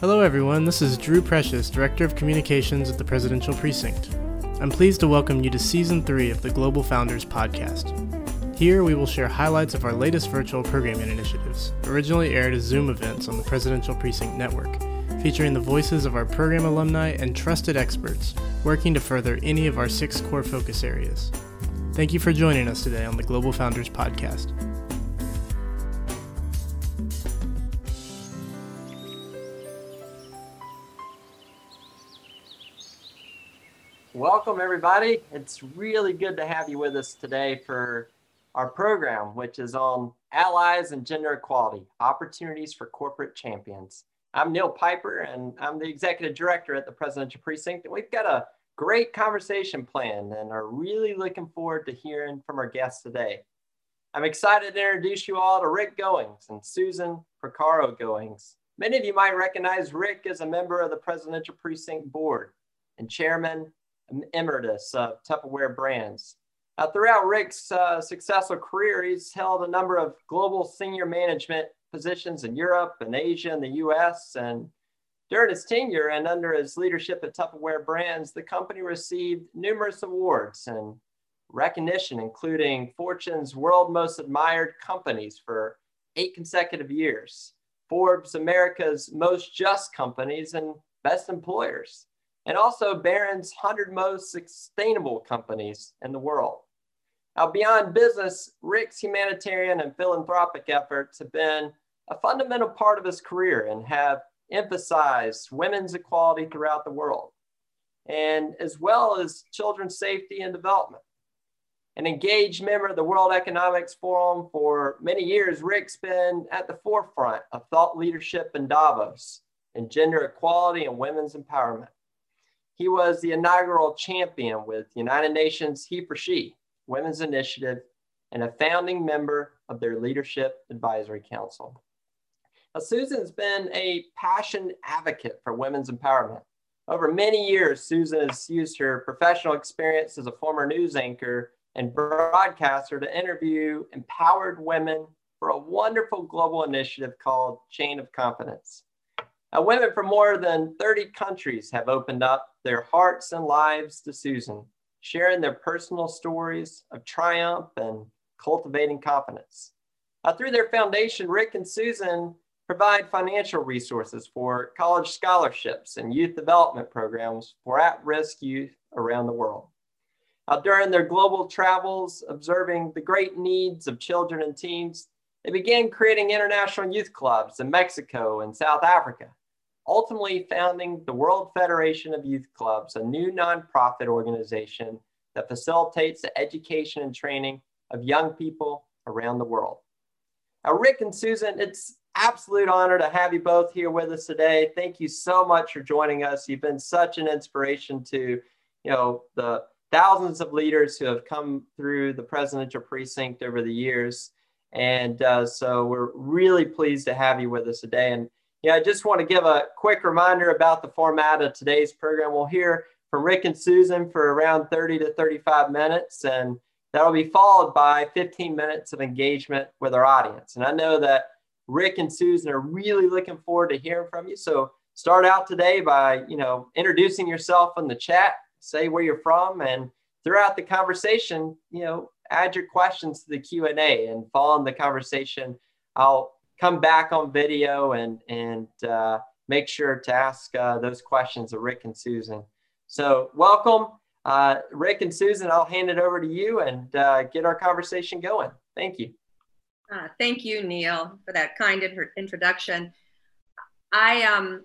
Hello, everyone. This is Drew Precious, Director of Communications at the Presidential Precinct. I'm pleased to welcome you to Season 3 of the Global Founders Podcast. Here, we will share highlights of our latest virtual programming initiatives, originally aired as Zoom events on the Presidential Precinct Network, featuring the voices of our program alumni and trusted experts working to further any of our six core focus areas. Thank you for joining us today on the Global Founders Podcast. Welcome, everybody. It's really good to have you with us today for our program, which is on allies and gender equality opportunities for corporate champions. I'm Neil Piper, and I'm the executive director at the Presidential Precinct. And we've got a great conversation planned and are really looking forward to hearing from our guests today. I'm excited to introduce you all to Rick Goings and Susan Porcaro Goings. Many of you might recognize Rick as a member of the Presidential Precinct Board and chairman emeritus of Tupperware Brands. Uh, throughout Rick's uh, successful career, he's held a number of global senior management positions in Europe and Asia and the US. And during his tenure and under his leadership at Tupperware Brands, the company received numerous awards and recognition, including Fortune's World Most Admired Companies for eight consecutive years, Forbes America's Most Just Companies, and Best Employers and also Barron's 100 most sustainable companies in the world. Now, beyond business, Rick's humanitarian and philanthropic efforts have been a fundamental part of his career and have emphasized women's equality throughout the world, and as well as children's safety and development. An engaged member of the World Economics Forum for many years, Rick's been at the forefront of thought leadership in Davos in gender equality and women's empowerment. He was the inaugural champion with United Nations He for She Women's Initiative and a founding member of their Leadership Advisory Council. Now, Susan's been a passionate advocate for women's empowerment. Over many years, Susan has used her professional experience as a former news anchor and broadcaster to interview empowered women for a wonderful global initiative called Chain of Confidence. Now, women from more than 30 countries have opened up their hearts and lives to Susan, sharing their personal stories of triumph and cultivating confidence. Uh, through their foundation, Rick and Susan provide financial resources for college scholarships and youth development programs for at risk youth around the world. Uh, during their global travels, observing the great needs of children and teens, they began creating international youth clubs in Mexico and South Africa ultimately founding the World Federation of Youth Clubs, a new nonprofit organization that facilitates the education and training of young people around the world. Now, Rick and Susan, it's absolute honor to have you both here with us today. Thank you so much for joining us. You've been such an inspiration to, you know, the thousands of leaders who have come through the presidential precinct over the years. And uh, so we're really pleased to have you with us today. And yeah, I just want to give a quick reminder about the format of today's program. We'll hear from Rick and Susan for around 30 to 35 minutes, and that'll be followed by 15 minutes of engagement with our audience. And I know that Rick and Susan are really looking forward to hearing from you. So start out today by, you know, introducing yourself in the chat, say where you're from, and throughout the conversation, you know, add your questions to the Q&A and following the conversation, I'll come back on video and and uh, make sure to ask uh, those questions of Rick and Susan. So welcome, uh, Rick and Susan. I'll hand it over to you and uh, get our conversation going. Thank you. Uh, thank you, Neil, for that kind introduction. I um,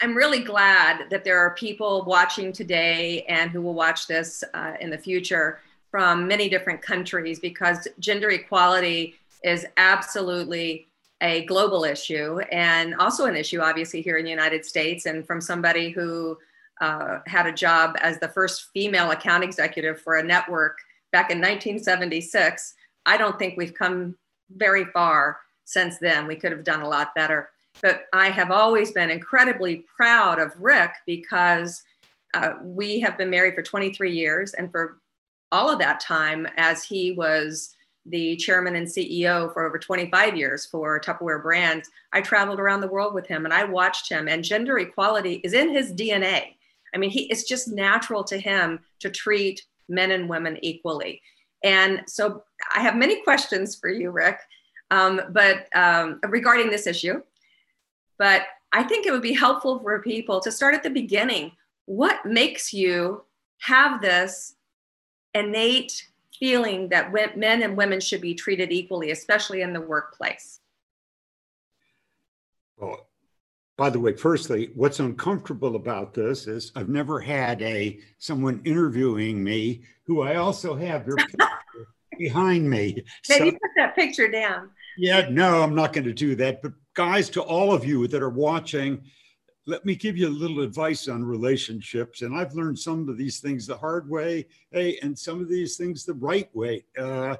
I'm really glad that there are people watching today and who will watch this uh, in the future from many different countries because gender equality is absolutely a global issue and also an issue, obviously, here in the United States. And from somebody who uh, had a job as the first female account executive for a network back in 1976, I don't think we've come very far since then. We could have done a lot better. But I have always been incredibly proud of Rick because uh, we have been married for 23 years. And for all of that time, as he was the chairman and CEO for over 25 years for Tupperware Brands, I traveled around the world with him and I watched him, and gender equality is in his DNA. I mean, he, it's just natural to him to treat men and women equally. And so I have many questions for you, Rick, um, but um, regarding this issue. But I think it would be helpful for people to start at the beginning. What makes you have this innate feeling that men and women should be treated equally, especially in the workplace? Well, by the way, firstly, what's uncomfortable about this is I've never had a someone interviewing me who I also have their picture behind me. Maybe so, put that picture down. Yeah, no, I'm not going to do that. But guys, to all of you that are watching, let me give you a little advice on relationships. And I've learned some of these things the hard way, hey, and some of these things the right way. Uh,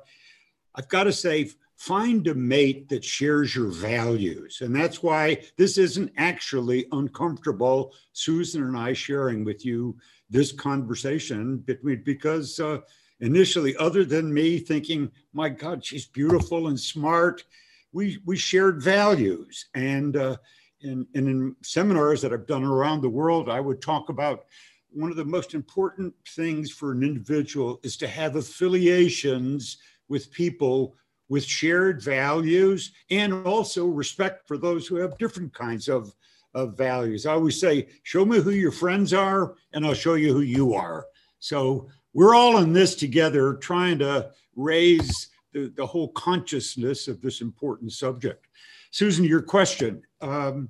I've got to say, find a mate that shares your values. And that's why this isn't actually uncomfortable, Susan and I sharing with you this conversation between, because uh, initially, other than me thinking, my God, she's beautiful and smart, we, we shared values. And, uh, in, and in seminars that I've done around the world, I would talk about one of the most important things for an individual is to have affiliations with people with shared values and also respect for those who have different kinds of, of values. I always say, show me who your friends are, and I'll show you who you are. So we're all in this together trying to raise the, the whole consciousness of this important subject. Susan, your question. Um,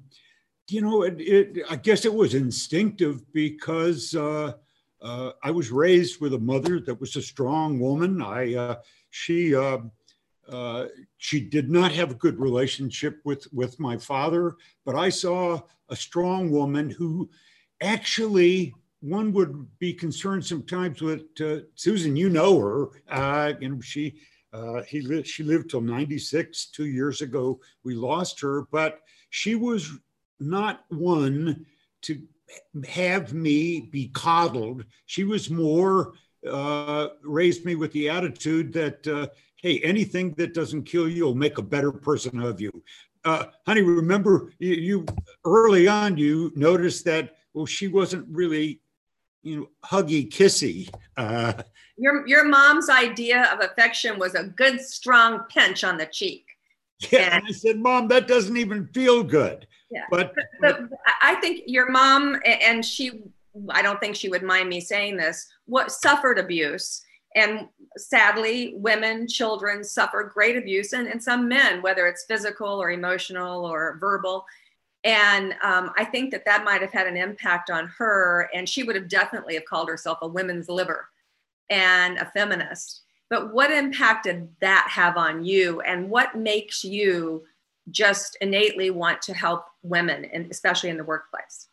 you know, it, it, I guess it was instinctive because uh, uh, I was raised with a mother that was a strong woman. I, uh, she, um, uh, she did not have a good relationship with with my father, but I saw a strong woman who actually one would be concerned sometimes with uh, Susan. You know her. Uh, you know she uh, he lived, she lived till 96, two years ago. We lost her, but she was not one to have me be coddled. She was more, uh, raised me with the attitude that, uh, hey, anything that doesn't kill you will make a better person of you. Uh, honey, remember you, you early on, you noticed that, well, she wasn't really you know, huggy kissy. Uh, your your mom's idea of affection was a good strong pinch on the cheek. Yeah, and, I said, Mom, that doesn't even feel good. Yeah, but, but, but I think your mom and she, I don't think she would mind me saying this. What suffered abuse, and sadly, women, children suffer great abuse, and, and some men, whether it's physical or emotional or verbal. And um, I think that that might have had an impact on her, and she would have definitely have called herself a women's liver and a feminist. But what impact did that have on you, and what makes you just innately want to help women, and especially in the workplace?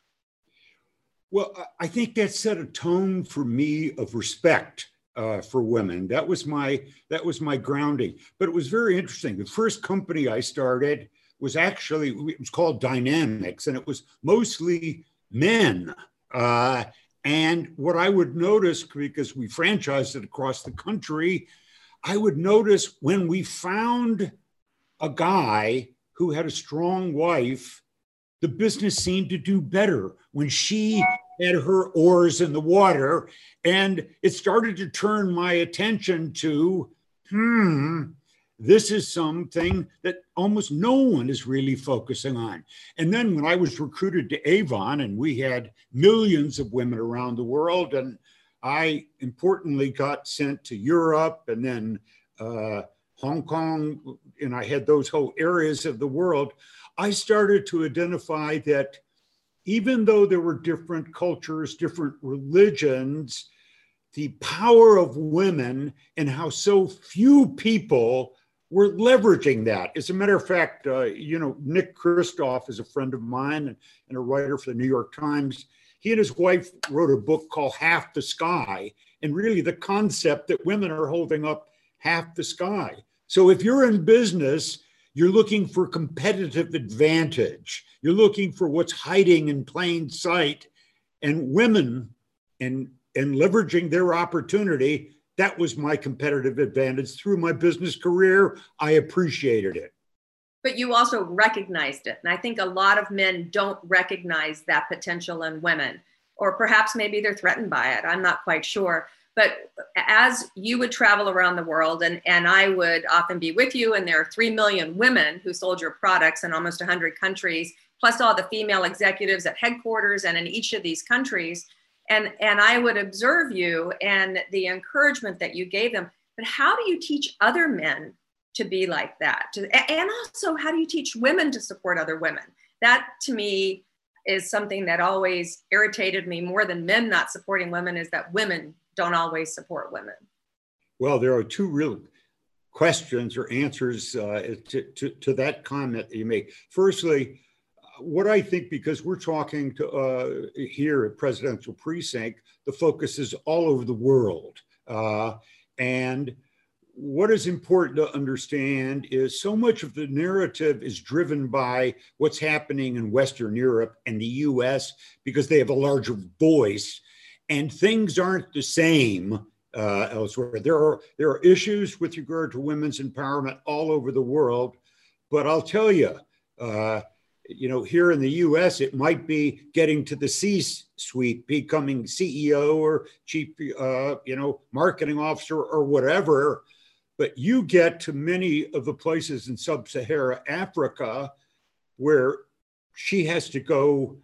Well, I think that set a tone for me of respect uh, for women. That was my that was my grounding. But it was very interesting. The first company I started was actually it was called Dynamics, and it was mostly men. Uh, and what I would notice, because we franchised it across the country, I would notice when we found a guy who had a strong wife, the business seemed to do better when she had her oars in the water. And it started to turn my attention to, hmm, this is something that almost no one is really focusing on. And then when I was recruited to Avon, and we had millions of women around the world, and I importantly got sent to Europe and then uh, Hong Kong, and I had those whole areas of the world. I started to identify that even though there were different cultures, different religions, the power of women and how so few people we're leveraging that. As a matter of fact, uh, you know, Nick Kristof is a friend of mine and, and, a writer for the New York Times. He and his wife wrote a book called Half the Sky, and really the concept that women are holding up half the sky. So if you're in business, you're looking for competitive advantage. You're looking for what's hiding in plain sight, and women and and leveraging their opportunity that was my competitive advantage through my business career. I appreciated it. But you also recognized it. And I think a lot of men don't recognize that potential in women, or perhaps maybe they're threatened by it. I'm not quite sure. But as you would travel around the world, and, and I would often be with you, and there are 3 million women who sold your products in almost 100 countries, plus all the female executives at headquarters and in each of these countries. And, and I would observe you and the encouragement that you gave them. But how do you teach other men to be like that? And also, how do you teach women to support other women? That to me is something that always irritated me more than men not supporting women is that women don't always support women. Well, there are two real questions or answers uh, to, to, to, that comment that you make. Firstly, what I think, because we're talking to uh, here at Presidential Precinct, the focus is all over the world. Uh, and what is important to understand is so much of the narrative is driven by what's happening in Western Europe and the US because they have a larger voice and things aren't the same uh, elsewhere. There are there are issues with regard to women's empowerment all over the world, but I'll tell you, uh, you know, here in the U.S., it might be getting to the C-suite, becoming CEO or chief, uh, you know, marketing officer or whatever. But you get to many of the places in sub-Saharan Africa where she has to go,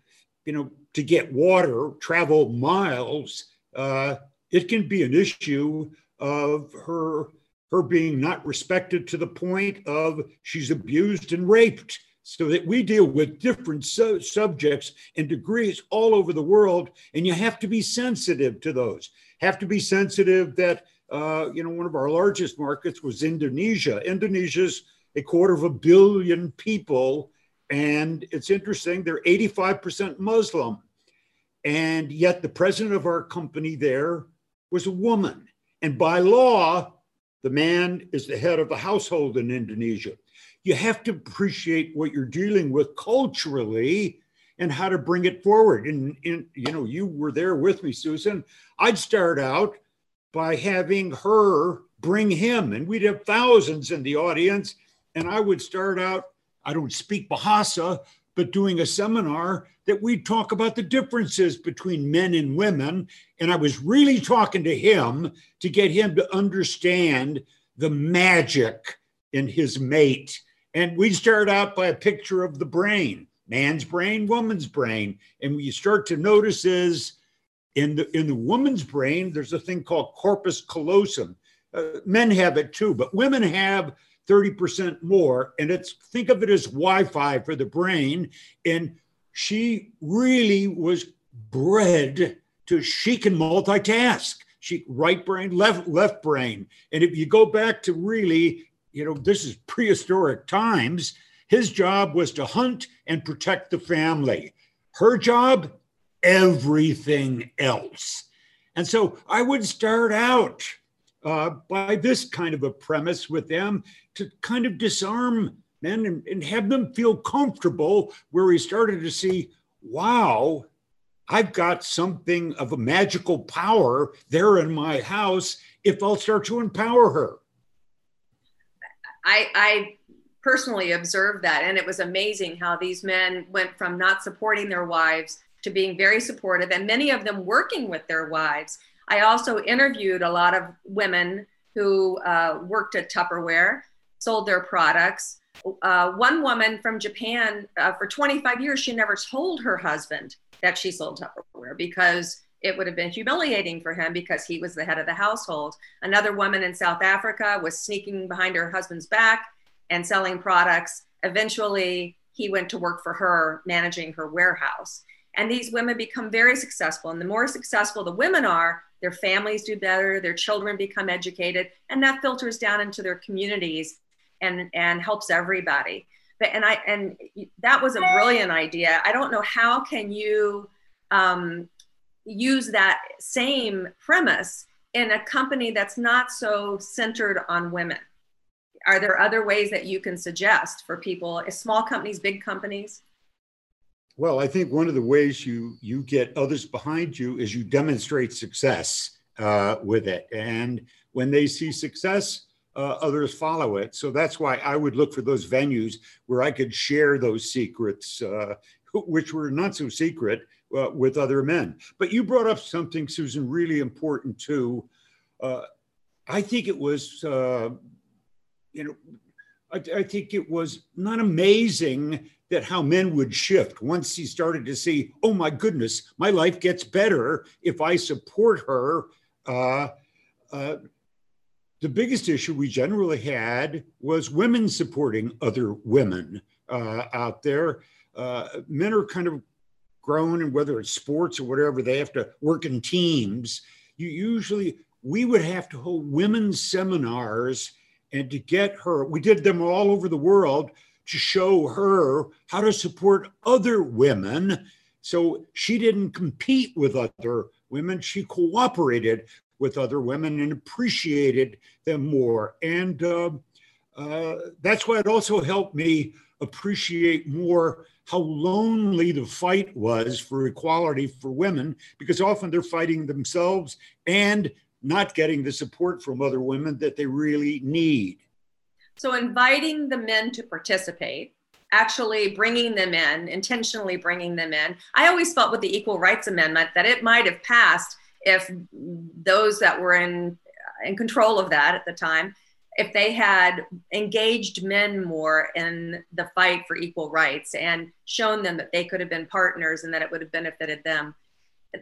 you know, to get water, travel miles. Uh, it can be an issue of her her being not respected to the point of she's abused and raped so that we deal with different su- subjects and degrees all over the world and you have to be sensitive to those. Have to be sensitive that uh, you know one of our largest markets was indonesia. Indonesia's a quarter of a billion people and it's interesting they're 85% muslim. And yet the president of our company there was a woman. And by law the man is the head of the household in indonesia you have to appreciate what you're dealing with culturally and how to bring it forward. And, and you know, you were there with me, Susan. I'd start out by having her bring him, and we'd have thousands in the audience. And I would start out, I don't speak Bahasa, but doing a seminar that we'd talk about the differences between men and women. And I was really talking to him to get him to understand the magic in his mate and we start out by a picture of the brain, man's brain, woman's brain. And what you start to notice is in the in the woman's brain, there's a thing called corpus callosum. Uh, men have it too, but women have 30% more. And it's think of it as Wi-Fi for the brain. And she really was bred to she can multitask. She right brain, left left brain. And if you go back to really you know, this is prehistoric times. His job was to hunt and protect the family. Her job, everything else. And so I would start out uh, by this kind of a premise with them to kind of disarm men and, and have them feel comfortable where we started to see, wow, I've got something of a magical power there in my house if I'll start to empower her. I, I personally observed that. And it was amazing how these men went from not supporting their wives to being very supportive, and many of them working with their wives. I also interviewed a lot of women who uh, worked at Tupperware, sold their products. Uh, one woman from Japan, uh, for 25 years, she never told her husband that she sold Tupperware because it would have been humiliating for him because he was the head of the household. Another woman in South Africa was sneaking behind her husband's back and selling products. Eventually, he went to work for her, managing her warehouse. And these women become very successful. And the more successful the women are, their families do better, their children become educated, and that filters down into their communities and, and helps everybody. But, and I and that was a brilliant idea. I don't know how can you um, use that same premise in a company that's not so centered on women? Are there other ways that you can suggest for people, small companies, big companies? Well, I think one of the ways you you get others behind you is you demonstrate success uh, with it. And when they see success, uh, others follow it. So that's why I would look for those venues where I could share those secrets, uh, which were not so secret, uh, with other men. But you brought up something, Susan, really important too. Uh, I think it was, uh, you know, I, I think it was not amazing that how men would shift once he started to see, oh my goodness, my life gets better if I support her. Uh, uh, the biggest issue we generally had was women supporting other women uh, out there. Men are kind of grown, and whether it's sports or whatever, they have to work in teams. You usually, we would have to hold women's seminars and to get her, we did them all over the world to show her how to support other women. So she didn't compete with other women, she cooperated with other women and appreciated them more. And uh, uh, that's why it also helped me appreciate more how lonely the fight was for equality for women, because often they're fighting themselves and not getting the support from other women that they really need. So, inviting the men to participate, actually bringing them in, intentionally bringing them in. I always felt with the Equal Rights Amendment that it might have passed if those that were in in control of that at the time if they had engaged men more in the fight for equal rights and shown them that they could have been partners and that it would have benefited them.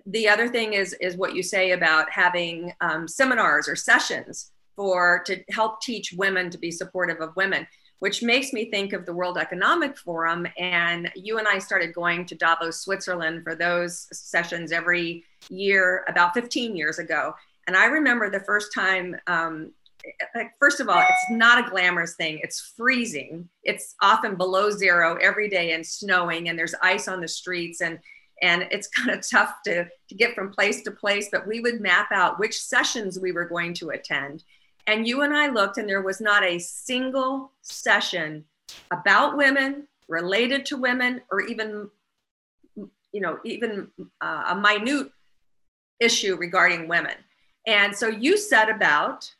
The other thing is is what you say about having um, seminars or sessions for to help teach women to be supportive of women which makes me think of the world economic forum. And you and i started going to davos switzerland for those sessions every year about 15 years ago. And i remember the first time um, first of all, it's not a glamorous thing. It's freezing. It's often below zero every day and snowing, and there's ice on the streets. And and it's kind of tough to, to get from place to place, but we would map out which sessions we were going to attend. And you and I looked, and there was not a single session about women, related to women, or even, you know, even uh, a minute issue regarding women. And so you set about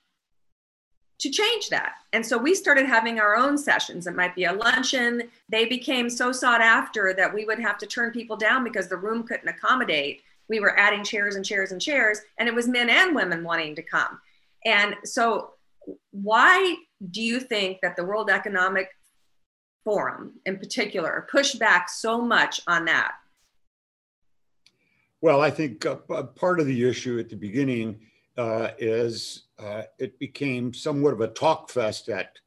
to change that. And so we started having our own sessions. It might be a luncheon. They became so sought after that we would have to turn people down because the room couldn't accommodate. We were adding chairs and chairs and chairs, and it was men and women wanting to come. And so, why do you think that the World Economic Forum in particular pushed back so much on that? Well, I think uh, part of the issue at the beginning uh, is uh, it became somewhat of a talk fest at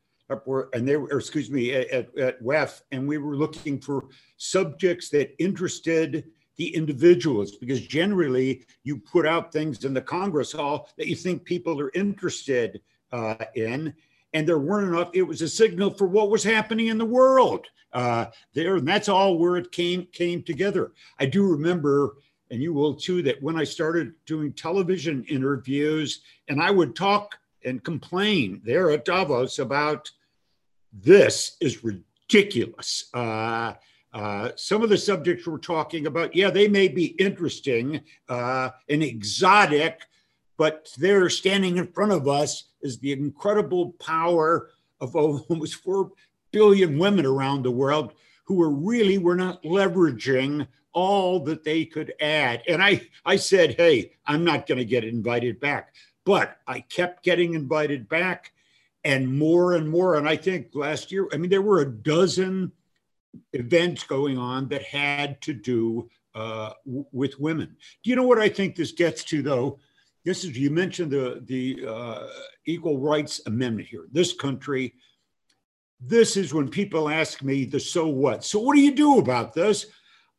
and they were, excuse me, at, at WEF, and we were looking for subjects that interested the individuals because generally you put out things in the Congress Hall that you think people are interested uh, in, and there weren't enough. It was a signal for what was happening in the world uh, there, and that's all where it came came together. I do remember and you will too, that when I started doing television interviews and I would talk and complain there at Davos about this is ridiculous. Uh, uh, some of the subjects we're talking about, yeah, they may be interesting uh, and exotic, but they're standing in front of us is the incredible power of almost 4 billion women around the world who are really, we're not leveraging all that they could add. And I, I said, hey, I'm not going to get invited back. But I kept getting invited back and more and more. And I think last year, I mean, there were a dozen events going on that had to do uh, w- with women. Do you know what I think this gets to, though? This is, you mentioned the, the uh, Equal Rights Amendment here. This country, this is when people ask me the so what. So, what do you do about this?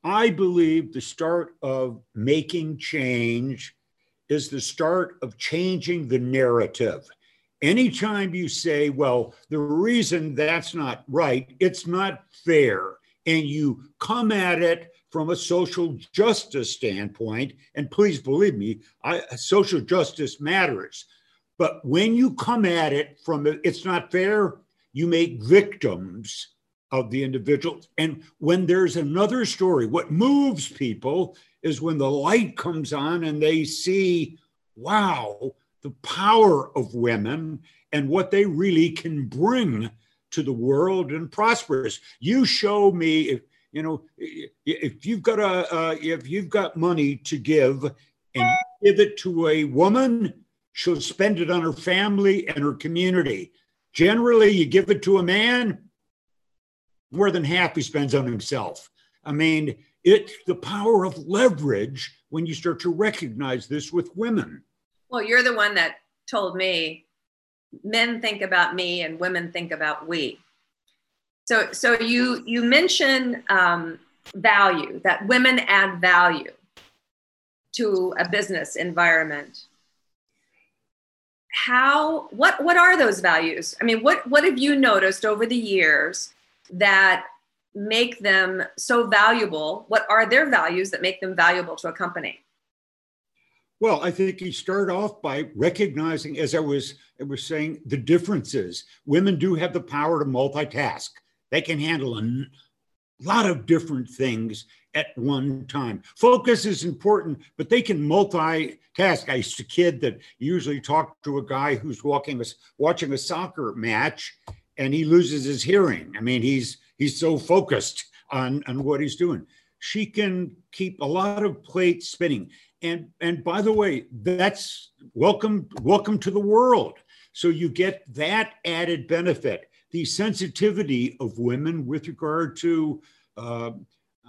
I believe the start of making change is the start of changing the narrative. Anytime you say, well, the reason that's not right, it's not fair, and you come at it from a social justice standpoint, and please believe me, I, social justice matters. But when you come at it from it's not fair, you make victims of the individual. And when there's another story, what moves people is when the light comes on and they see, wow, the power of women and what they really can bring to the world and prosperous. You show me if you know if you've got a uh, if you've got money to give and give it to a woman, she'll spend it on her family and her community. Generally, you give it to a man, more than half he spends on himself. I mean, it's the power of leverage when you start to recognize this with women. Well, you're the one that told me men think about me and women think about we. So, so you you mention um, value that women add value to a business environment. How what what are those values? I mean, what what have you noticed over the years that make them so valuable? What are their values that make them valuable to a company? Well, I think you start off by recognizing, as I was, I was saying, the differences. Women do have the power to multitask. They can handle a lot of different things at one time. Focus is important, but they can multitask. I used a kid that usually talked to a guy who's walking, watching a soccer match, and he loses his hearing. I mean, he's he's so focused on on what he's doing. She can keep a lot of plates spinning. And and by the way, that's welcome welcome to the world. So you get that added benefit, the sensitivity of women with regard to. Uh,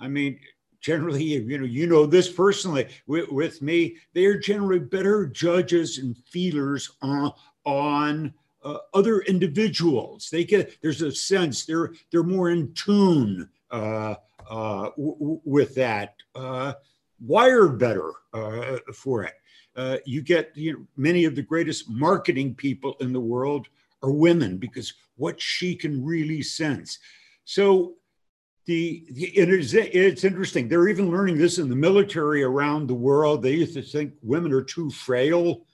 I mean, generally, you know, you know this personally with, with me. They're generally better judges and feelers on on uh, other individuals. They get there's a sense they're they're more in tune uh, uh, w- with that, uh, wired better uh, for it. Uh, you get you know, many of the greatest marketing people in the world are women because what she can really sense. So the, the it is it's interesting. They're even learning this in the military around the world. They used to think women are too frail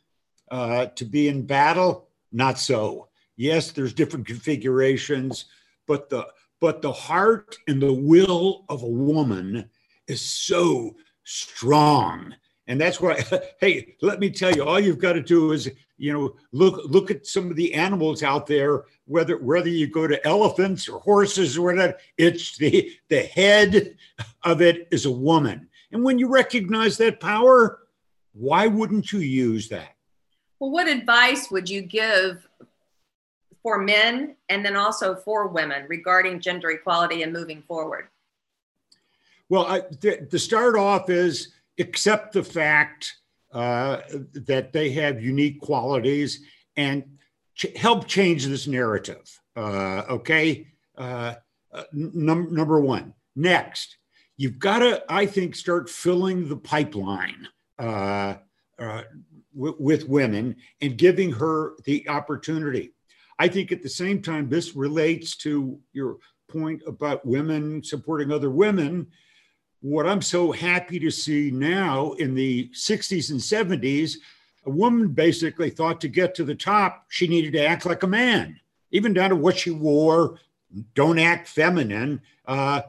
to be in battle not so. Yes, there's different configurations, but the but the heart and the will of a woman is so strong. And that's why, hey, let me tell you, all you've got to do is, you know, look look at some of the animals out there, whether whether you go to elephants or horses or whatever, it's the the head of it is a woman. And when you recognize that power, why wouldn't you use that? Well, what advice would you give for men and then also for women regarding gender equality and moving forward? Well, I, to start off is accept the fact uh, that they have unique qualities and ch- help change this narrative. Uh, okay. Uh, uh num- number one. Next, you've got to, I think, start filling the pipeline. W- with women and giving her the opportunity. I think at the same time, this relates to your point about women supporting other women. What I'm so happy to see now in the 60s and 70s, a woman basically thought to get to the top, she needed to act like a man, even down to what she wore, don't act feminine. Uh,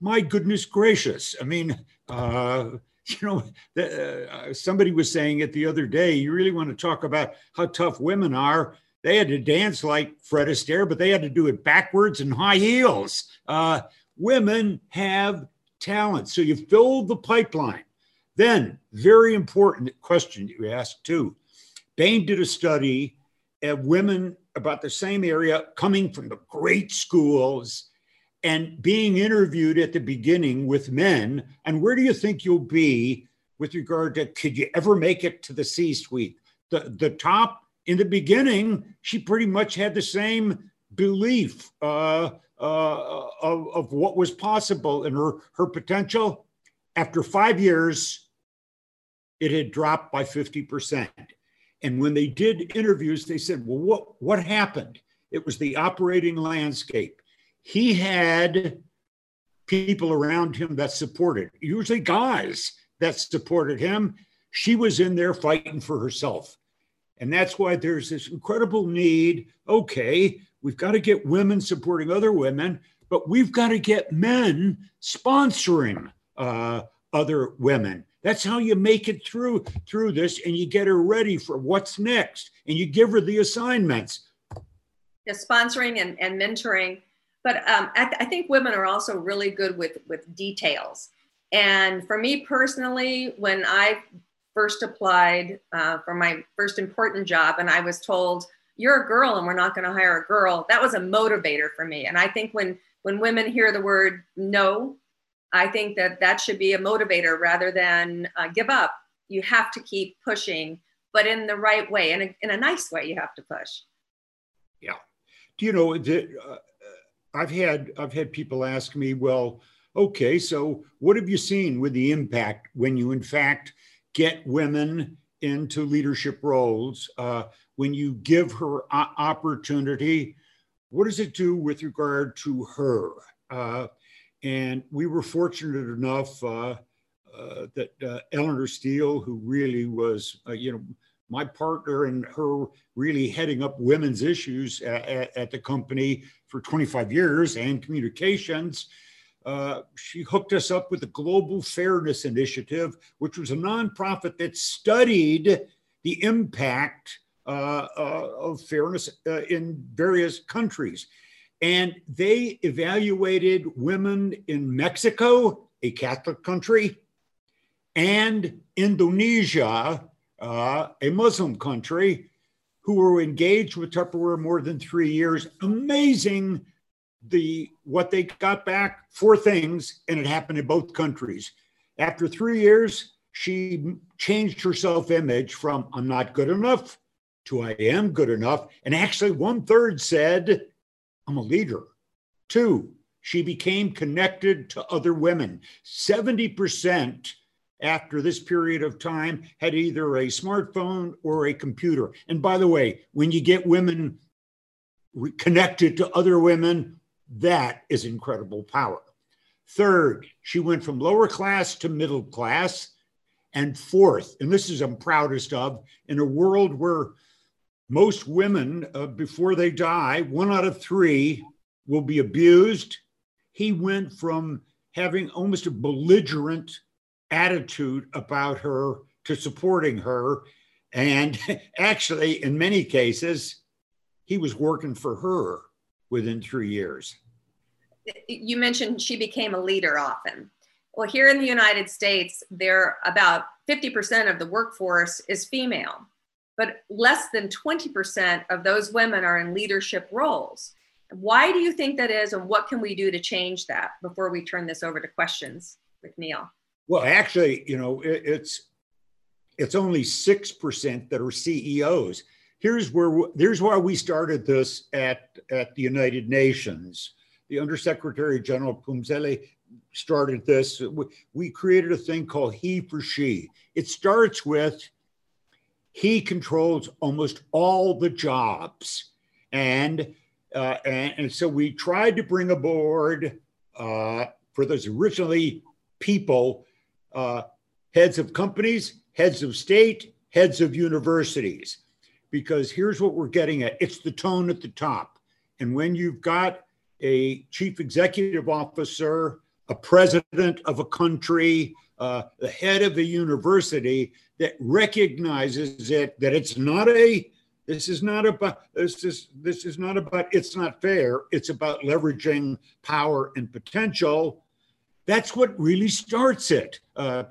my goodness gracious. I mean, uh, you know, the, uh, somebody was saying it the other day. You really want to talk about how tough women are. They had to dance like Fred Astaire, but they had to do it backwards and high heels. Uh, women have talent. So you fill the pipeline. Then, very important question you asked too. Bain did a study of women about the same area coming from the great schools and being interviewed at the beginning with men. And where do you think you'll be with regard to could you ever make it to the C suite? The, the top in the beginning, she pretty much had the same belief uh, uh, of, of what was possible and her, her potential. After five years, it had dropped by 50%. And when they did interviews, they said, well, what, what happened? It was the operating landscape he had people around him that supported, usually guys that supported him. She was in there fighting for herself. And that's why there's this incredible need. Okay, we've got to get women supporting other women, but we've got to get men sponsoring uh, other women. That's how you make it through through this, and you get her ready for what's next, and you give her the assignments. Yeah, sponsoring and, and mentoring, but um, I, th- I think women are also really good with with details. And for me personally, when I first applied uh, for my first important job, and I was told you're a girl and we're not going to hire a girl, that was a motivator for me. And I think when when women hear the word no I think that that should be a motivator rather than uh, give up. You have to keep pushing, but in the right way, in a, in a nice way, you have to push. Yeah. Do you know, that, uh, I've had I've had people ask me, well, okay, so what have you seen with the impact when you in fact get women into leadership roles? Uh, when you give her opportunity, what does it do with regard to her? Uh, and we were fortunate enough uh, uh, that uh, Eleanor Steele, who really was, uh, you know, my partner and her really heading up women's issues at, at the company for 25 years and communications. Uh, she hooked us up with the Global Fairness Initiative, which was a nonprofit that studied the impact uh, of fairness in various countries. And they evaluated women in Mexico, a Catholic country, and Indonesia, uh, a Muslim country, who were engaged with Tupperware more than three years. Amazing the what they got back four things and it happened in both countries after three years she changed her self-image from i'm not good enough to i am good enough and actually one third said I'm a leader. Two, she became connected to other women. 70% after this period of time had either a smartphone or a computer. And by the way, when you get women connected to other women, that is incredible power. Third, she went from lower class to middle class. And fourth, and this is I'm proudest of, in a world where most women, uh, before they die, one out of three will be abused. He went from having almost a belligerent attitude about her to supporting her. And actually, in many cases, he was working for her within three years. You mentioned she became a leader often. Well, here in the United States, there about 50% of the workforce is female but less than 20% of those women are in leadership roles. Why do you think that is, and what can we do to change that before we turn this over to questions with Neil? Well, actually, you know, it, it's it's only six percent that are CEOs. Here's where here's why we started this at at the United Nations. The Undersecretary General Phumzile started this. We, we created a thing called He for She. It starts with he controls almost all the jobs. And, uh, and, and, so we tried to bring aboard uh, for those originally people, uh, heads of companies, heads of state, heads of universities. Because here's what we're getting at it's the tone at the top. And when you've got a chief executive officer, a president of a country, uh, the head of a university that recognizes it that it's not a this is not about this is this is not about it's not fair it's about leveraging power and potential that's what really starts it. Uh,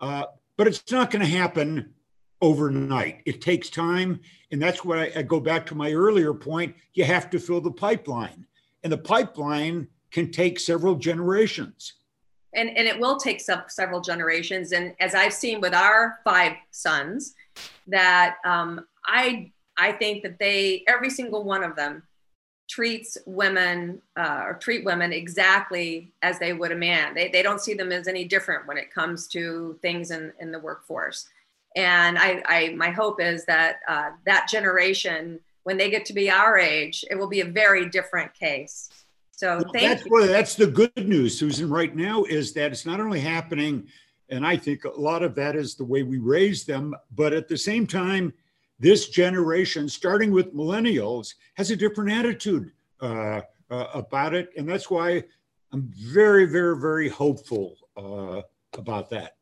uh, but it's not going to happen overnight. It takes time and that's why I, I go back to my earlier point you have to fill the pipeline and the pipeline can take several generations. And, and it will take some, several generations. And as I've seen with our five sons, that um, I I think that they every single one of them treats women uh, or treat women exactly as they would a man. They, they don't see them as any different when it comes to things in, in the workforce. And I, I my hope is that uh, that generation, when they get to be our age, it will be a very different case. So well, that's you. Well, that's the good news, Susan. Right now is that it's not only happening, and I think a lot of that is the way we raise them, but at the same time, this generation, starting with millennials, has a different attitude uh, uh, about it, and that's why I'm very, very, very hopeful uh, about that.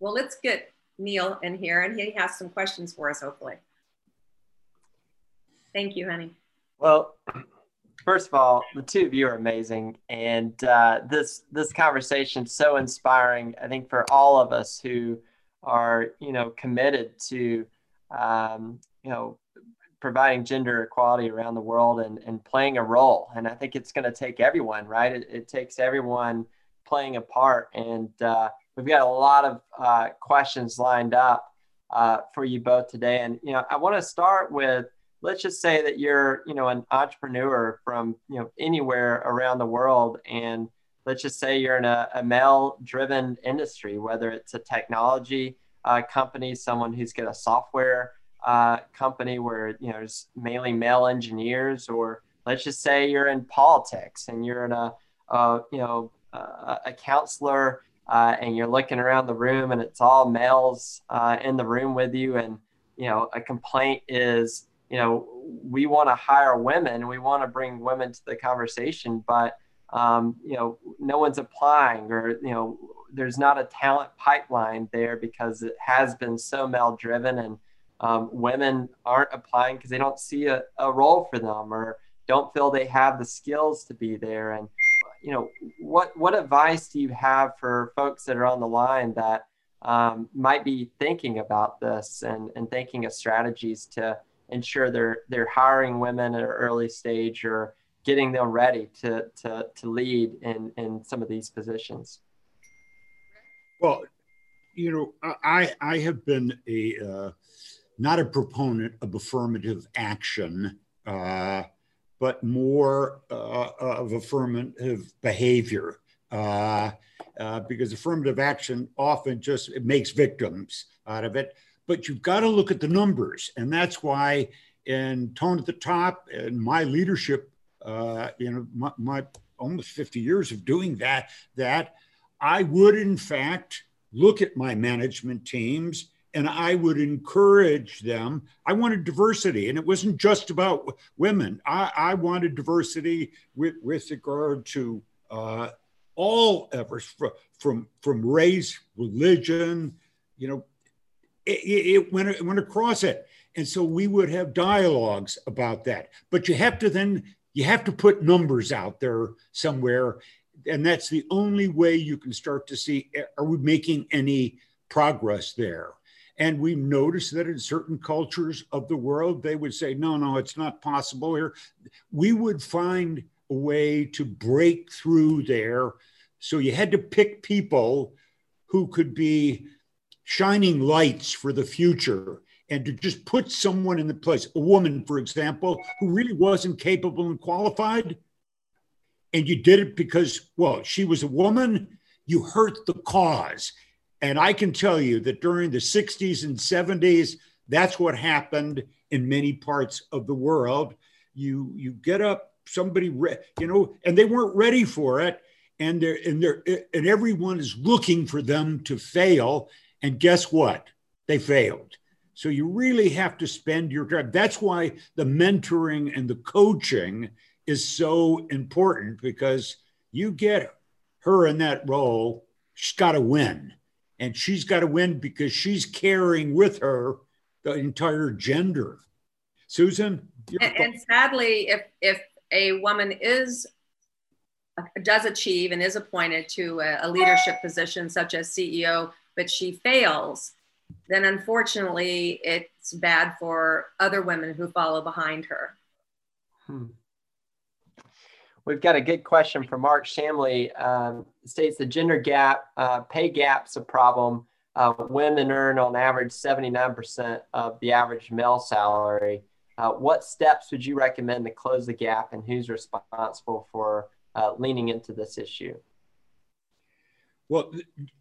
Well, let's get Neil in here, and he has some questions for us, hopefully. Thank you, honey. Well, first of all, the two of you are amazing, and uh, this this conversation so inspiring. I think for all of us who are you know committed to um, you know providing gender equality around the world and, and playing a role. And I think it's going to take everyone, right? It, it, takes everyone playing a part. And uh, we've got a lot of uh, questions lined up uh, for you both today. And, you know, I want to start with, let's just say that you're, you know, an entrepreneur from, you know, anywhere around the world. And let's just say you're in a, a male driven industry, whether it's a technology uh, company, someone who's got a software uh, company where you know there's mainly male engineers, or let's just say you're in politics and you're in a, a you know a, a counselor uh, and you're looking around the room and it's all males uh, in the room with you, and you know a complaint is you know we want to hire women, we want to bring women to the conversation, but um, you know no one's applying or you know there's not a talent pipeline there because it has been so male driven and um, women aren't applying because they don't see a, a role for them or don't feel they have the skills to be there. And you know what what advice do you have for folks that are on the line that um, might be thinking about this and, and thinking of strategies to ensure they're they're hiring women at an early stage or getting them ready to to, to lead in in some of these positions well you know i i have been a uh, not a proponent of affirmative action, uh, but more uh, of affirmative behavior. Uh, uh, because affirmative action often just it makes victims out of it. But you've got to look at the numbers, and that's why in tone at the top and my leadership, uh, you know, my, my almost 50 years of doing that, that I would in fact look at my management teams and I would encourage them. I wanted diversity, and it wasn't just about women. I, I wanted diversity with, with regard to uh, all efforts from, from, from race, religion, you know, it, it, went, it went across it. And so we would have dialogues about that. But you have to then, you have to put numbers out there somewhere. And that's the only way you can start to see, are we making any progress there? And we noticed that in certain cultures of the world, they would say, no, no, it's not possible here. We would find a way to break through there. So you had to pick people who could be shining lights for the future and to just put someone in the place, a woman, for example, who really wasn't capable and qualified. And you did it because, well, she was a woman, you hurt the cause. And I can tell you that during the 60s and 70s, that's what happened in many parts of the world. You you get up somebody re- you know and they weren't ready for it. And they're and they're and everyone is looking for them to fail. And guess what? They failed. So you really have to spend your time. That's why the mentoring and the coaching is so important because you get her in that role she's got to win and she's got to win because she's carrying with her the entire gender. Susan, and, and, sadly, if if a woman is does achieve and is appointed to a, a leadership position such as CEO, but she fails, then unfortunately it's bad for other women who follow behind her. Hmm. We've got a good question from Mark Shamley. Um, states the gender gap, uh, pay gap's a problem. Uh, women earn on average 79% of the average male salary. Uh, what steps would you recommend to close the gap and who's responsible for uh, leaning into this issue? Well,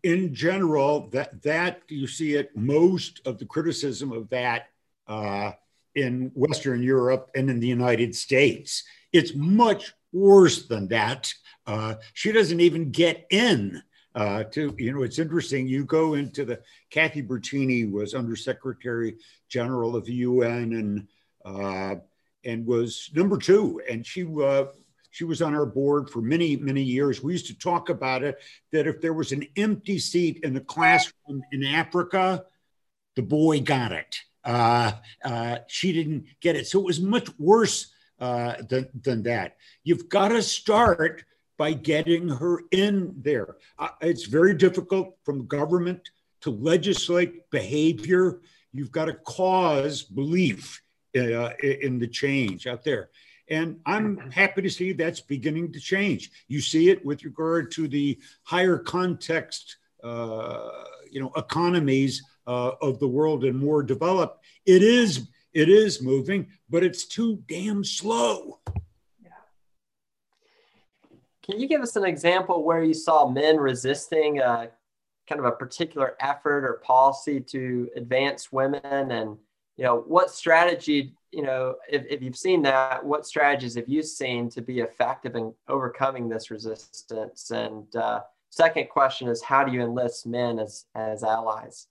in general, that, that you see it most of the criticism of that uh, in Western Europe and in the United States. It's much worse than that. Uh, she doesn't even get in uh, to, you know, it's interesting. You go into the, Kathy Bertini was Undersecretary General of the UN and, uh, and was number two. And she, uh, she was on our board for many, many years. We used to talk about it that if there was an empty seat in the classroom in Africa, the boy got it. Uh, uh, she didn't get it. So it was much worse uh, than, than that. You've got to start by getting her in there. Uh, it's very difficult from government to legislate behavior. You've got to cause belief uh, in the change out there. And I'm happy to see that's beginning to change. You see it with regard to the higher context, uh, you know, economies uh, of the world and more developed. It is it is moving, but it's too damn slow. Yeah. Can you give us an example where you saw men resisting a, uh, kind of a particular effort or policy to advance women and you know what strategy you know if, if you've seen that what strategies have you seen to be effective in overcoming this resistance and uh, second question is how do you enlist men as as allies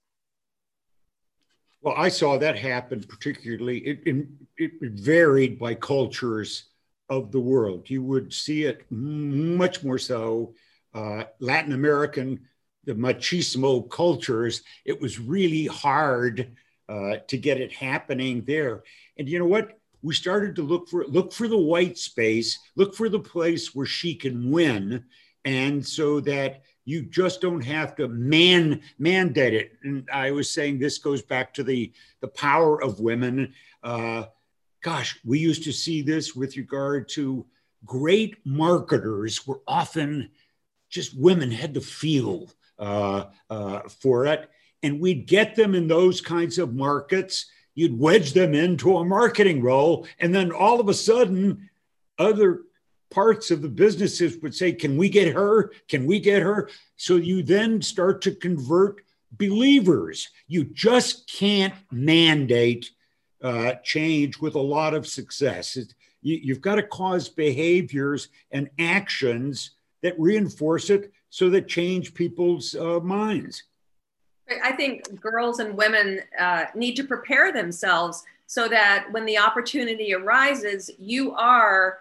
well i saw that happen particularly it, it, it varied by cultures of the world you would see it much more so uh, latin american the machismo cultures it was really hard uh, to get it happening there. And you know what? We started to look for look for the white space, look for the place where she can win, and so that you just don't have to man mandate it. And I was saying this goes back to the the power of women. Uh, gosh, we used to see this with regard to great marketers were often just women had the feel uh, uh, for it and we'd get them in those kinds of markets. You'd wedge them into a marketing role, and then all of a sudden, other parts of the businesses would say, Can we get her? Can we get her? So you then start to convert believers. You just can't mandate uh, change with a lot of success. It, you, you've got to cause behaviors and actions that reinforce it so that change people's uh, minds. I think girls and women uh, need to prepare themselves so that when the opportunity arises, you are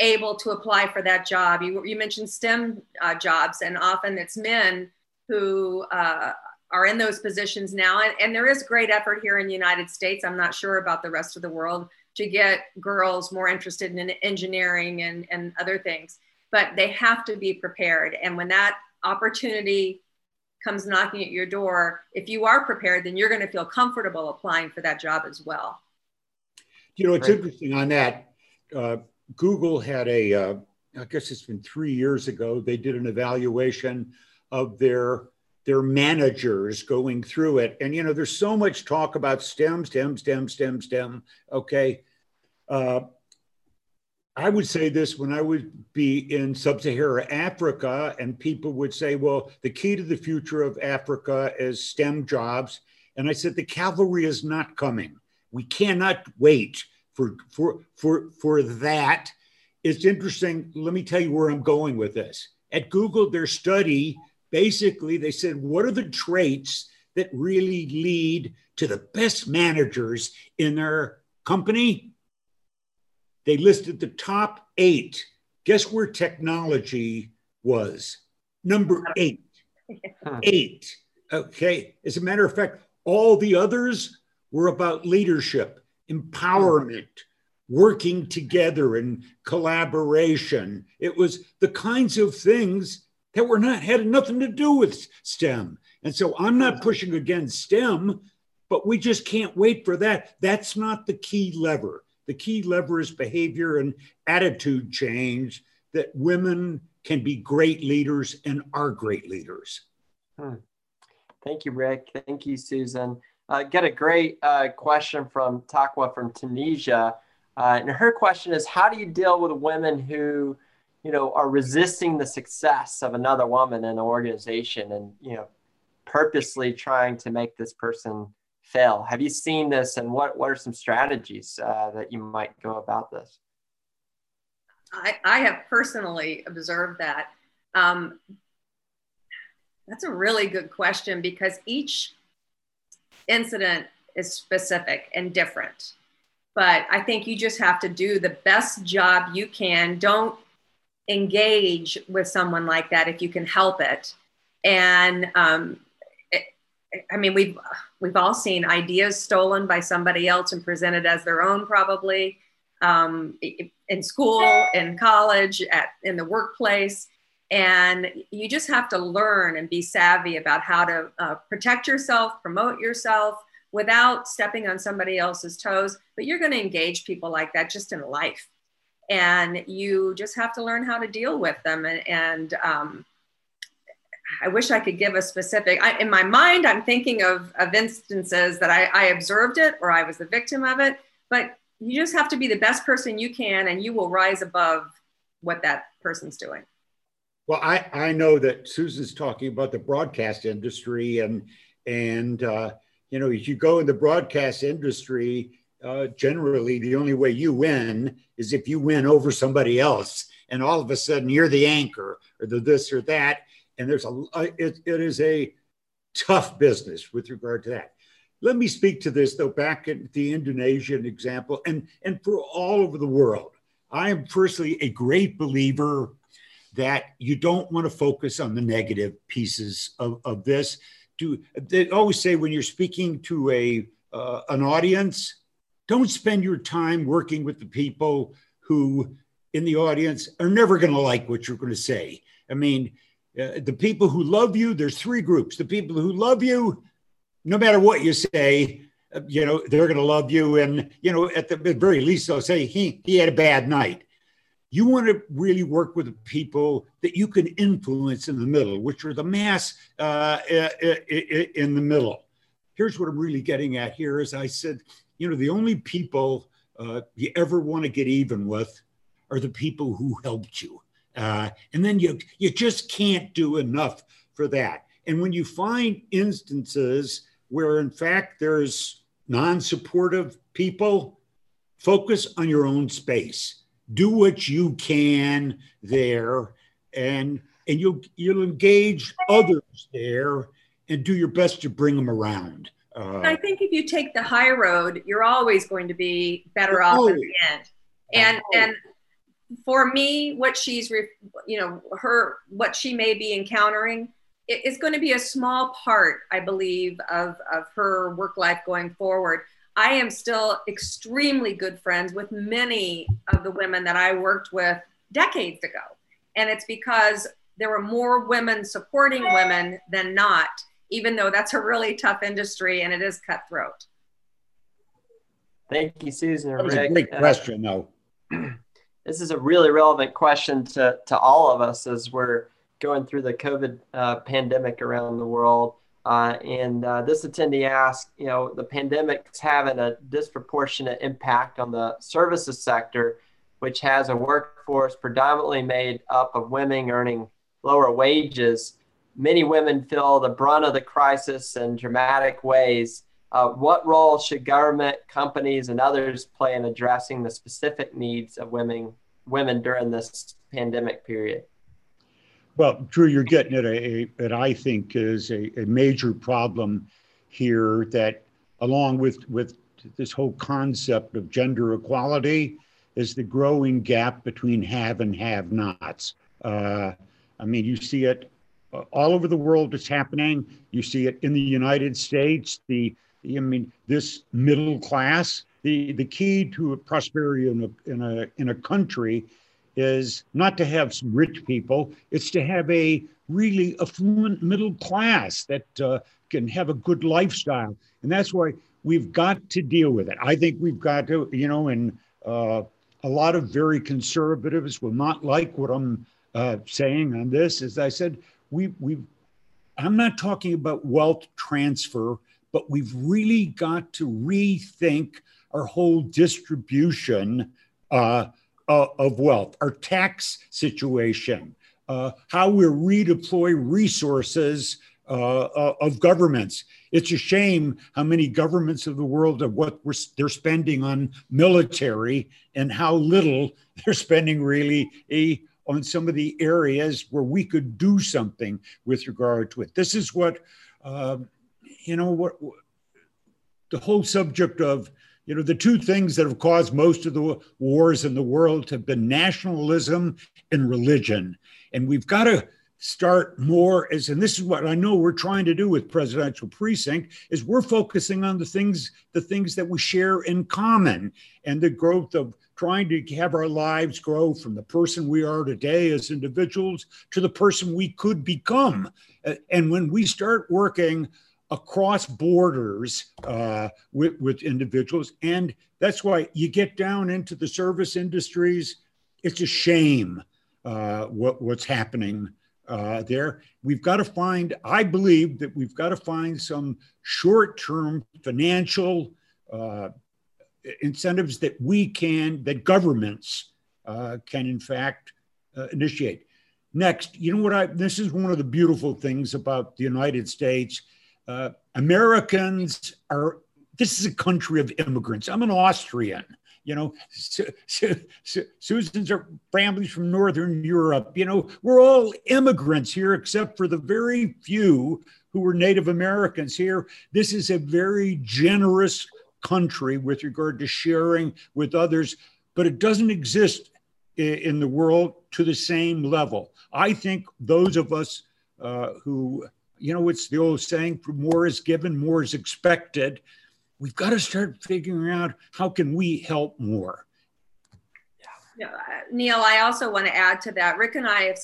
able to apply for that job. You, you mentioned STEM uh, jobs, and often it's men who uh, are in those positions now. And, and there is great effort here in the United States. I'm not sure about the rest of the world to get girls more interested in engineering and, and other things, but they have to be prepared. And when that opportunity comes knocking at your door, if you are prepared, then you're going to feel comfortable applying for that job as well. You know, it's right. interesting on that. Uh, Google had a, uh, I guess it's been three years ago, they did an evaluation of their their managers going through it. And you know, there's so much talk about STEM, STEM, STEM, STEM, STEM. Okay. Uh, I would say this when I would be in sub Saharan Africa, and people would say, well, the key to the future of Africa is STEM jobs. And I said, the cavalry is not coming. We cannot wait for, for, for, for that. It's interesting. Let me tell you where I'm going with this. At Google, their study basically, they said, what are the traits that really lead to the best managers in their company? they listed the top eight. Guess where technology was? Number eight. Eight. Okay. As a matter of fact, all the others were about leadership, empowerment, working together, and collaboration. It was the kinds of things that were not had nothing to do with STEM. And so I'm not pushing against STEM, but we just can't wait for that. That's not the key lever the key lever is behavior and attitude change that women can be great leaders and are great leaders. Hmm. Thank you, Rick. Thank you, Susan. Uh, get a great uh, question from Takwa from Tunisia. Uh, and her question is How do you deal with women who, you know, are resisting the success of another woman in an organization and, you know, purposely trying to make this person fail. Have you seen this, and what what are some strategies uh, that you might go about this? I, I have personally observed that. Um, that's a really good question because each incident is specific and different. But I think you just have to do the best job you can. Don't engage with someone like that if you can help it. And um, it, I mean, we've we've all seen ideas stolen by somebody else and presented as their own, probably um, in school, in college, at in the workplace. And you just have to learn and be savvy about how to uh, protect yourself, promote yourself without stepping on somebody else's toes. But you're going to engage people like that just in life. And you just have to learn how to deal with them. And, and um, i wish i could give a specific I, in my mind i'm thinking of, of instances that I, I observed it or i was the victim of it. But you just have to be the best person you can and you will rise above what that person's doing well i i know that susan's talking about the broadcast industry and and uh, you know if you go in the broadcast industry uh, generally the only way you win is if you win over somebody else. And all of a sudden you're the anchor or the this or that. And there's a it, it is a tough business with regard to that. Let me speak to this though back at the indonesian example and and for all over the world. I am personally a great believer that you don't want to focus on the negative pieces of, of this do they always say when you're speaking to a uh, an audience don't spend your time working with the people who in the audience are never going to like what you're going to say. I mean, uh, the people who love you, there's three groups. The people who love you, no matter what you say, uh, you know, they're going to love you. And, you know, at the very least, they'll say he, he had a bad night. You want to really work with the people that you can influence in the middle, which are the mass uh, in the middle. Here's what I'm really getting at here is I said, you know, the only people uh, you ever want to get even with are the people who helped you. Uh, and then you, you just can't do enough for that. And when you find instances where, in fact, there's non supportive people, focus on your own space. Do what you can there, and, and you'll, you'll engage others there and do your best to bring them around. Uh, I think if you take the high road, you're always going to be better off in the end. And and for me, what she's you know her what she may be encountering is going to be a small part, I believe, of of her work life going forward. I am still extremely good friends with many of the women that I worked with decades ago, and it's because there were more women supporting women than not even though that's a really tough industry and it is cutthroat. Thank you, Susan. That was a great question, though. this is a really relevant question to, to all of us as we're going through the COVID uh, pandemic around the world. Uh, and uh, this attendee asked, you know, the pandemic's having a disproportionate impact on the services sector, which has a workforce predominantly made up of women earning lower wages many women feel the brunt of the crisis in dramatic ways. Uh, what role should government, companies, and others play in addressing the specific needs of women women during this pandemic period? Well, Drew, you're getting at a, that I think is a, a major problem here that, along with with this whole concept of gender equality, is the growing gap between have and have-nots. Uh, I mean, you see it all over the world it's happening. You see it in the United States. The I mean, this middle class. The the key to prosperity in a in a in a country is not to have some rich people. It's to have a really affluent middle class that uh, can have a good lifestyle, and that's why we've got to deal with it. I think we've got to, you know, and uh, a lot of very conservatives will not like what I'm uh, saying on this. As I said, we we I'm not talking about wealth transfer, but we've really got to rethink our whole distribution uh, of wealth, our tax situation, uh, how we redeploy resources uh, uh, of governments. It's a shame how many governments of the world of what they're spending on military and how little they're spending really a, on some of the areas where we could do something with regard to it. This is what, uh, you know, what the whole subject of, you know, the two things that have caused most of the wars in the world have been nationalism and religion. And we've got to start more as and this is what i know we're trying to do with presidential precinct is we're focusing on the things the things that we share in common and the growth of trying to have our lives grow from the person we are today as individuals to the person we could become and when we start working across borders uh, with, with individuals and that's why you get down into the service industries it's a shame uh, what, what's happening uh, there. We've got to find, I believe that we've got to find some short term financial uh, incentives that we can, that governments uh, can in fact uh, initiate. Next, you know what I, this is one of the beautiful things about the United States. Uh, Americans are, this is a country of immigrants. I'm an Austrian. You know, Su- Su- Su- Susan's are families from Northern Europe. You know, we're all immigrants here, except for the very few who were Native Americans here. This is a very generous country with regard to sharing with others, but it doesn't exist in the world to the same level. I think those of us uh, who, you know, it's the old saying, more is given, more is expected we've got to start figuring out how can we help more. Yeah. Neil, I also want to add to that. Rick and I have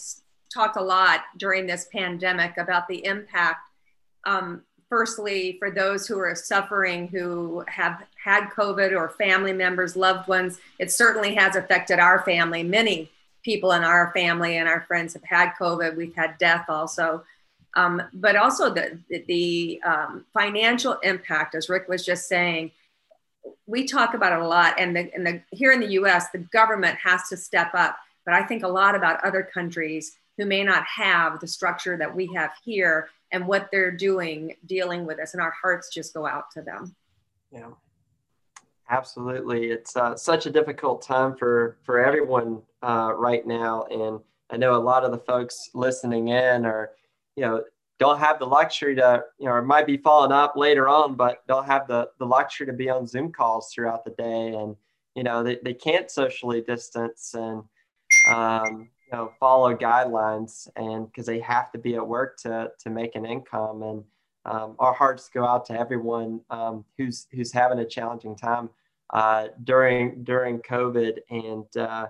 talked a lot during this pandemic about the impact. Um, firstly, for those who are suffering, who have had COVID or family members, loved ones, it certainly has affected our family. Many people in our family and our friends have had COVID. We've had death also um, but also the, the um, financial impact, as Rick was just saying, we talk about it a lot. And, the, and the, here in the US, the government has to step up. But I think a lot about other countries who may not have the structure that we have here and what they're doing dealing with us. And our hearts just go out to them. Yeah. Absolutely. It's uh, such a difficult time for, for everyone uh, right now. And I know a lot of the folks listening in are you know don't have the luxury to you know it might be following up later on but don't have the the luxury to be on zoom calls throughout the day. And you know they, they can't socially distance and um, you know follow guidelines and because they have to be at work to to make an income. And um, our hearts go out to everyone um, who's who's having a challenging time uh, during during covid. And uh,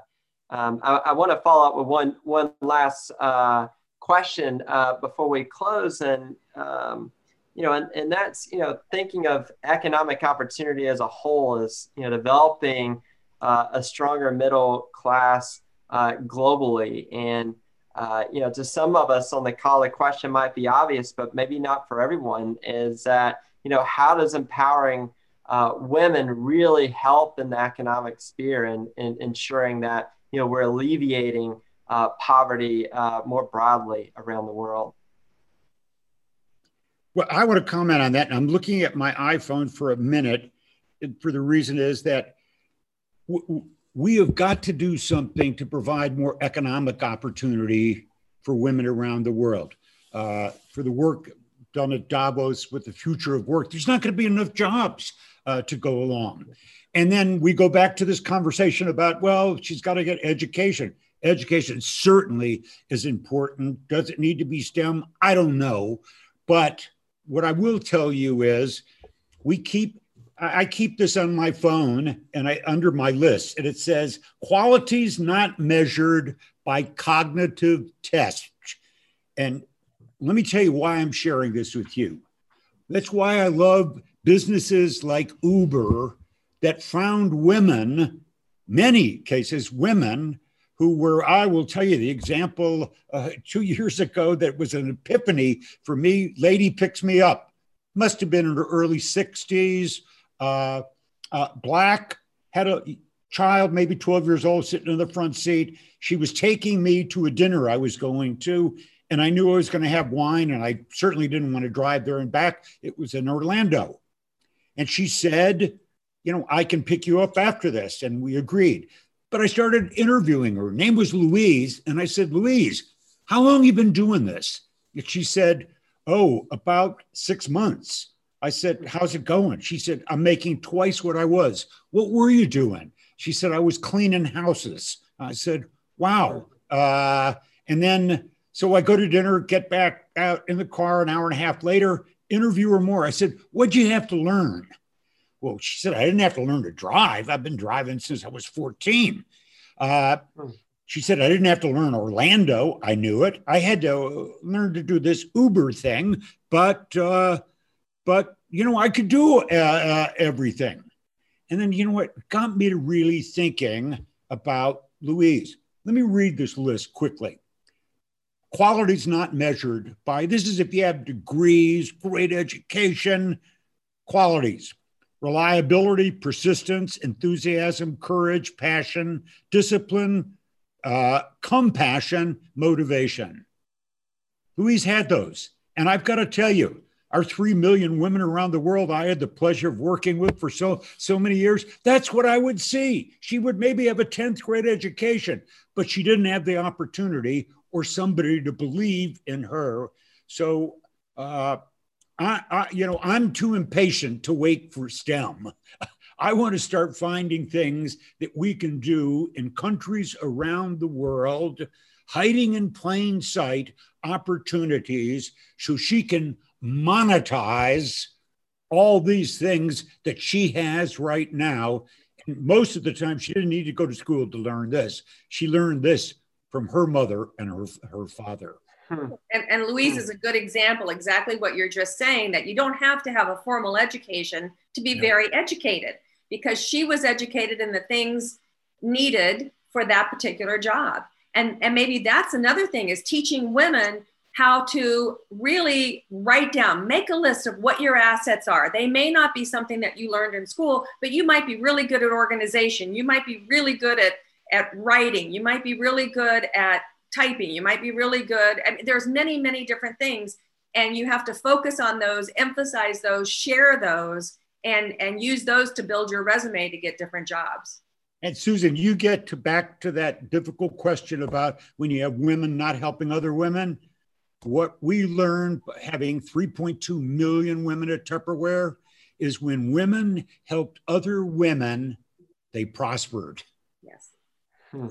um, I, I want to follow up with one one last uh, question uh, before we close, and um, you know, and, and that's you know, thinking of economic opportunity as a whole is you know, developing uh, a stronger middle class uh, globally, and uh, you know, to some of us on the call, the question might be obvious, but maybe not for everyone. Is that you know, how does empowering uh, women really help in the economic sphere and, and ensuring that you know we're alleviating uh, poverty uh, more broadly around the world. Well, I want to comment on that. And I'm looking at my iPhone for a minute for the reason is that w- we have got to do something to provide more economic opportunity for women around the world. Uh, for the work done at Davos with the future of work, there's not going to be enough jobs uh, to go along. And then we go back to this conversation about, well, she's got to get education. Education certainly is important. Does it need to be STEM? I don't know. But what I will tell you is we keep I keep this on my phone and I under my list, and it says qualities not measured by cognitive tests. And let me tell you why I'm sharing this with you. That's why I love businesses like Uber that found women, many cases, women who were, I will tell you the example uh, two years ago that was an epiphany for me. Lady picks me up, must have been in her early 60s, uh, uh, black, had a child, maybe 12 years old, sitting in the front seat. She was taking me to a dinner I was going to, and I knew I was going to have wine, and I certainly didn't want to drive there and back. It was in Orlando. And she said, You know, I can pick you up after this. And we agreed. But I started interviewing her. Her name was Louise. And I said, Louise, how long you been doing this? And she said, Oh, about six months. I said, How's it going? She said, I'm making twice what I was. What were you doing? She said, I was cleaning houses. I said, Wow. Uh, and then, so I go to dinner, get back out in the car an hour and a half later, interview her more. I said, What'd you have to learn? Well, she said, I didn't have to learn to drive. I've been driving since I was 14. Uh, hmm. she said, I didn't have to learn Orlando. I knew it. I had to learn to do this Uber thing, but, uh, but, you know, I could do uh, uh everything. And then, you know what got me to really thinking about Louise? Let me read this list quickly. Quality is not measured by this is if you have degrees, great education, qualities reliability, persistence, enthusiasm, courage, passion, discipline, uh, compassion, motivation. Louise had those. And I've got to tell you, our 3 million women around the world I had the pleasure of working with for so so many years that's what I would see she would maybe have a 10th grade education but she didn't have the opportunity or somebody to believe in her so uh, I, I, you know, I'm too impatient to wait for STEM. I want to start finding things that we can do in countries around the world, hiding in plain sight opportunities so she can monetize all these things that she has right now. And most of the time, she didn't need to go to school to learn this. She learned this from her mother and her, her father. Hmm. And, and Louise hmm. is a good example, exactly what you're just saying, that you don't have to have a formal education to be very educated because she was educated in the things needed for that particular job. And, and maybe that's another thing is teaching women how to really write down, make a list of what your assets are. They may not be something that you learned in school, but you might be really good at organization. You might be really good at, at writing. You might be really good at typing. You might be really good. I mean, there's many many different things and you have to focus on those emphasize those share those and and use those to build your resume to get different jobs. And susan you get to back to that difficult question about when you have women not helping other women. What we learned having 3.2 million women at tupperware is when women helped other women they prospered. Yes. Hmm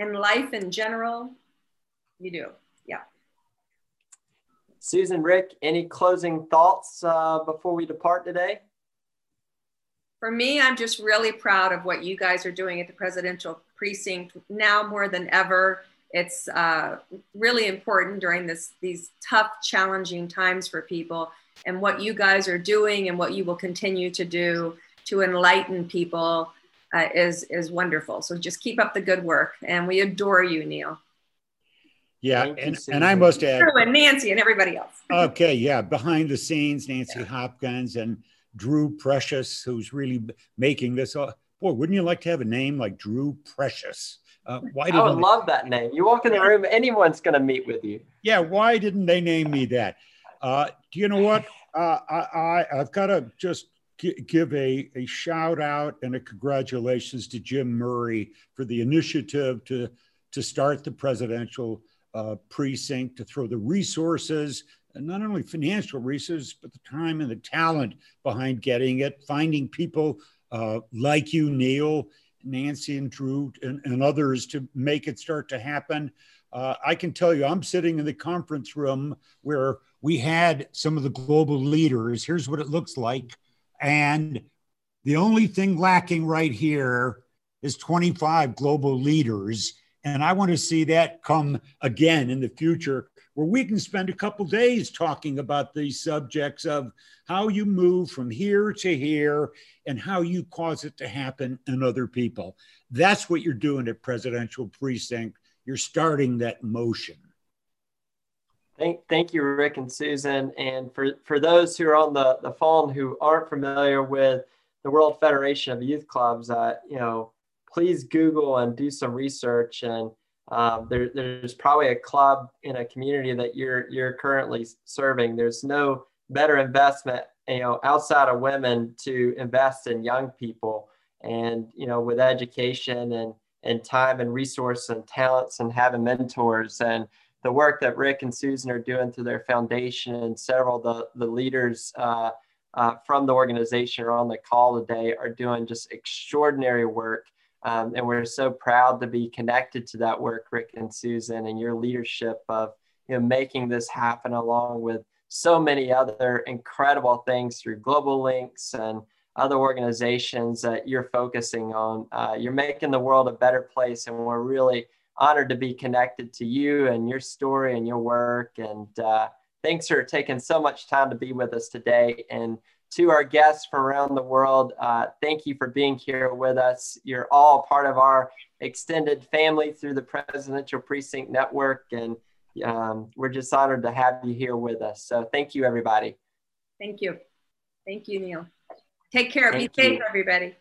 in life in general, you do. Yeah. Susan, Rick, any closing thoughts uh, before we depart today? For me, I'm just really proud of what you guys are doing at the presidential precinct now more than ever. It's uh, really important during this these tough, challenging times for people, and what you guys are doing and what you will continue to do to enlighten people uh, is is wonderful. So just keep up the good work, and we adore you, Neil. Yeah, and, and I must add, and Nancy and everybody else. okay, yeah, behind the scenes, Nancy yeah. Hopkins and Drew Precious, who's really making this. Uh, boy, wouldn't you like to have a name like Drew Precious? Uh, why don't I would love that name. You walk in the room, anyone's going to meet with you. Yeah, why didn't they name me that? Uh, do you know what? Uh, I, I I've got to just give a, a shout out and a congratulations to Jim Murray for the initiative to, to start the presidential uh, precinct, to throw the resources, and not only financial resources, but the time and the talent behind getting it, finding people uh, like you, Neil, Nancy, and Drew, and, and, others to make it start to happen. Uh, I can tell you, I'm sitting in the conference room where we had some of the global leaders. Here's what it looks like. And the only thing lacking right here is 25 global leaders. And I want to see that come again in the future where we can spend a couple days talking about these subjects of how you move from here to here and how you cause it to happen in other people. That's what you're doing at Presidential Precinct. You're starting that motion. Thank, thank you, Rick and Susan. And for, for those who are on the, the phone who aren't familiar with the World Federation of Youth Clubs, uh, you know, please Google and do some research. And um, there, there's probably a club in a community that you're you're currently serving. There's no better investment, you know, outside of women to invest in young people. And you know, with education and and time and resource and talents and having mentors and the work that Rick and Susan are doing through their foundation and several of the, the leaders uh, uh, from the organization are on the call today are doing just extraordinary work. Um, and we're so proud to be connected to that work, Rick and Susan, and your leadership of you know, making this happen along with so many other incredible things through Global Links and other organizations that you're focusing on. Uh, you're making the world a better place, and we're really honored to be connected to you and your story and your work. And uh, thanks for taking so much time to be with us today. And to our guests from around the world, uh, thank you for being here with us. You're all part of our extended family through the Presidential Precinct Network, and um, we're just honored to have you here with us. So thank you, everybody. Thank you. Thank you, Neil. Take care. Thank Be safe, you. everybody.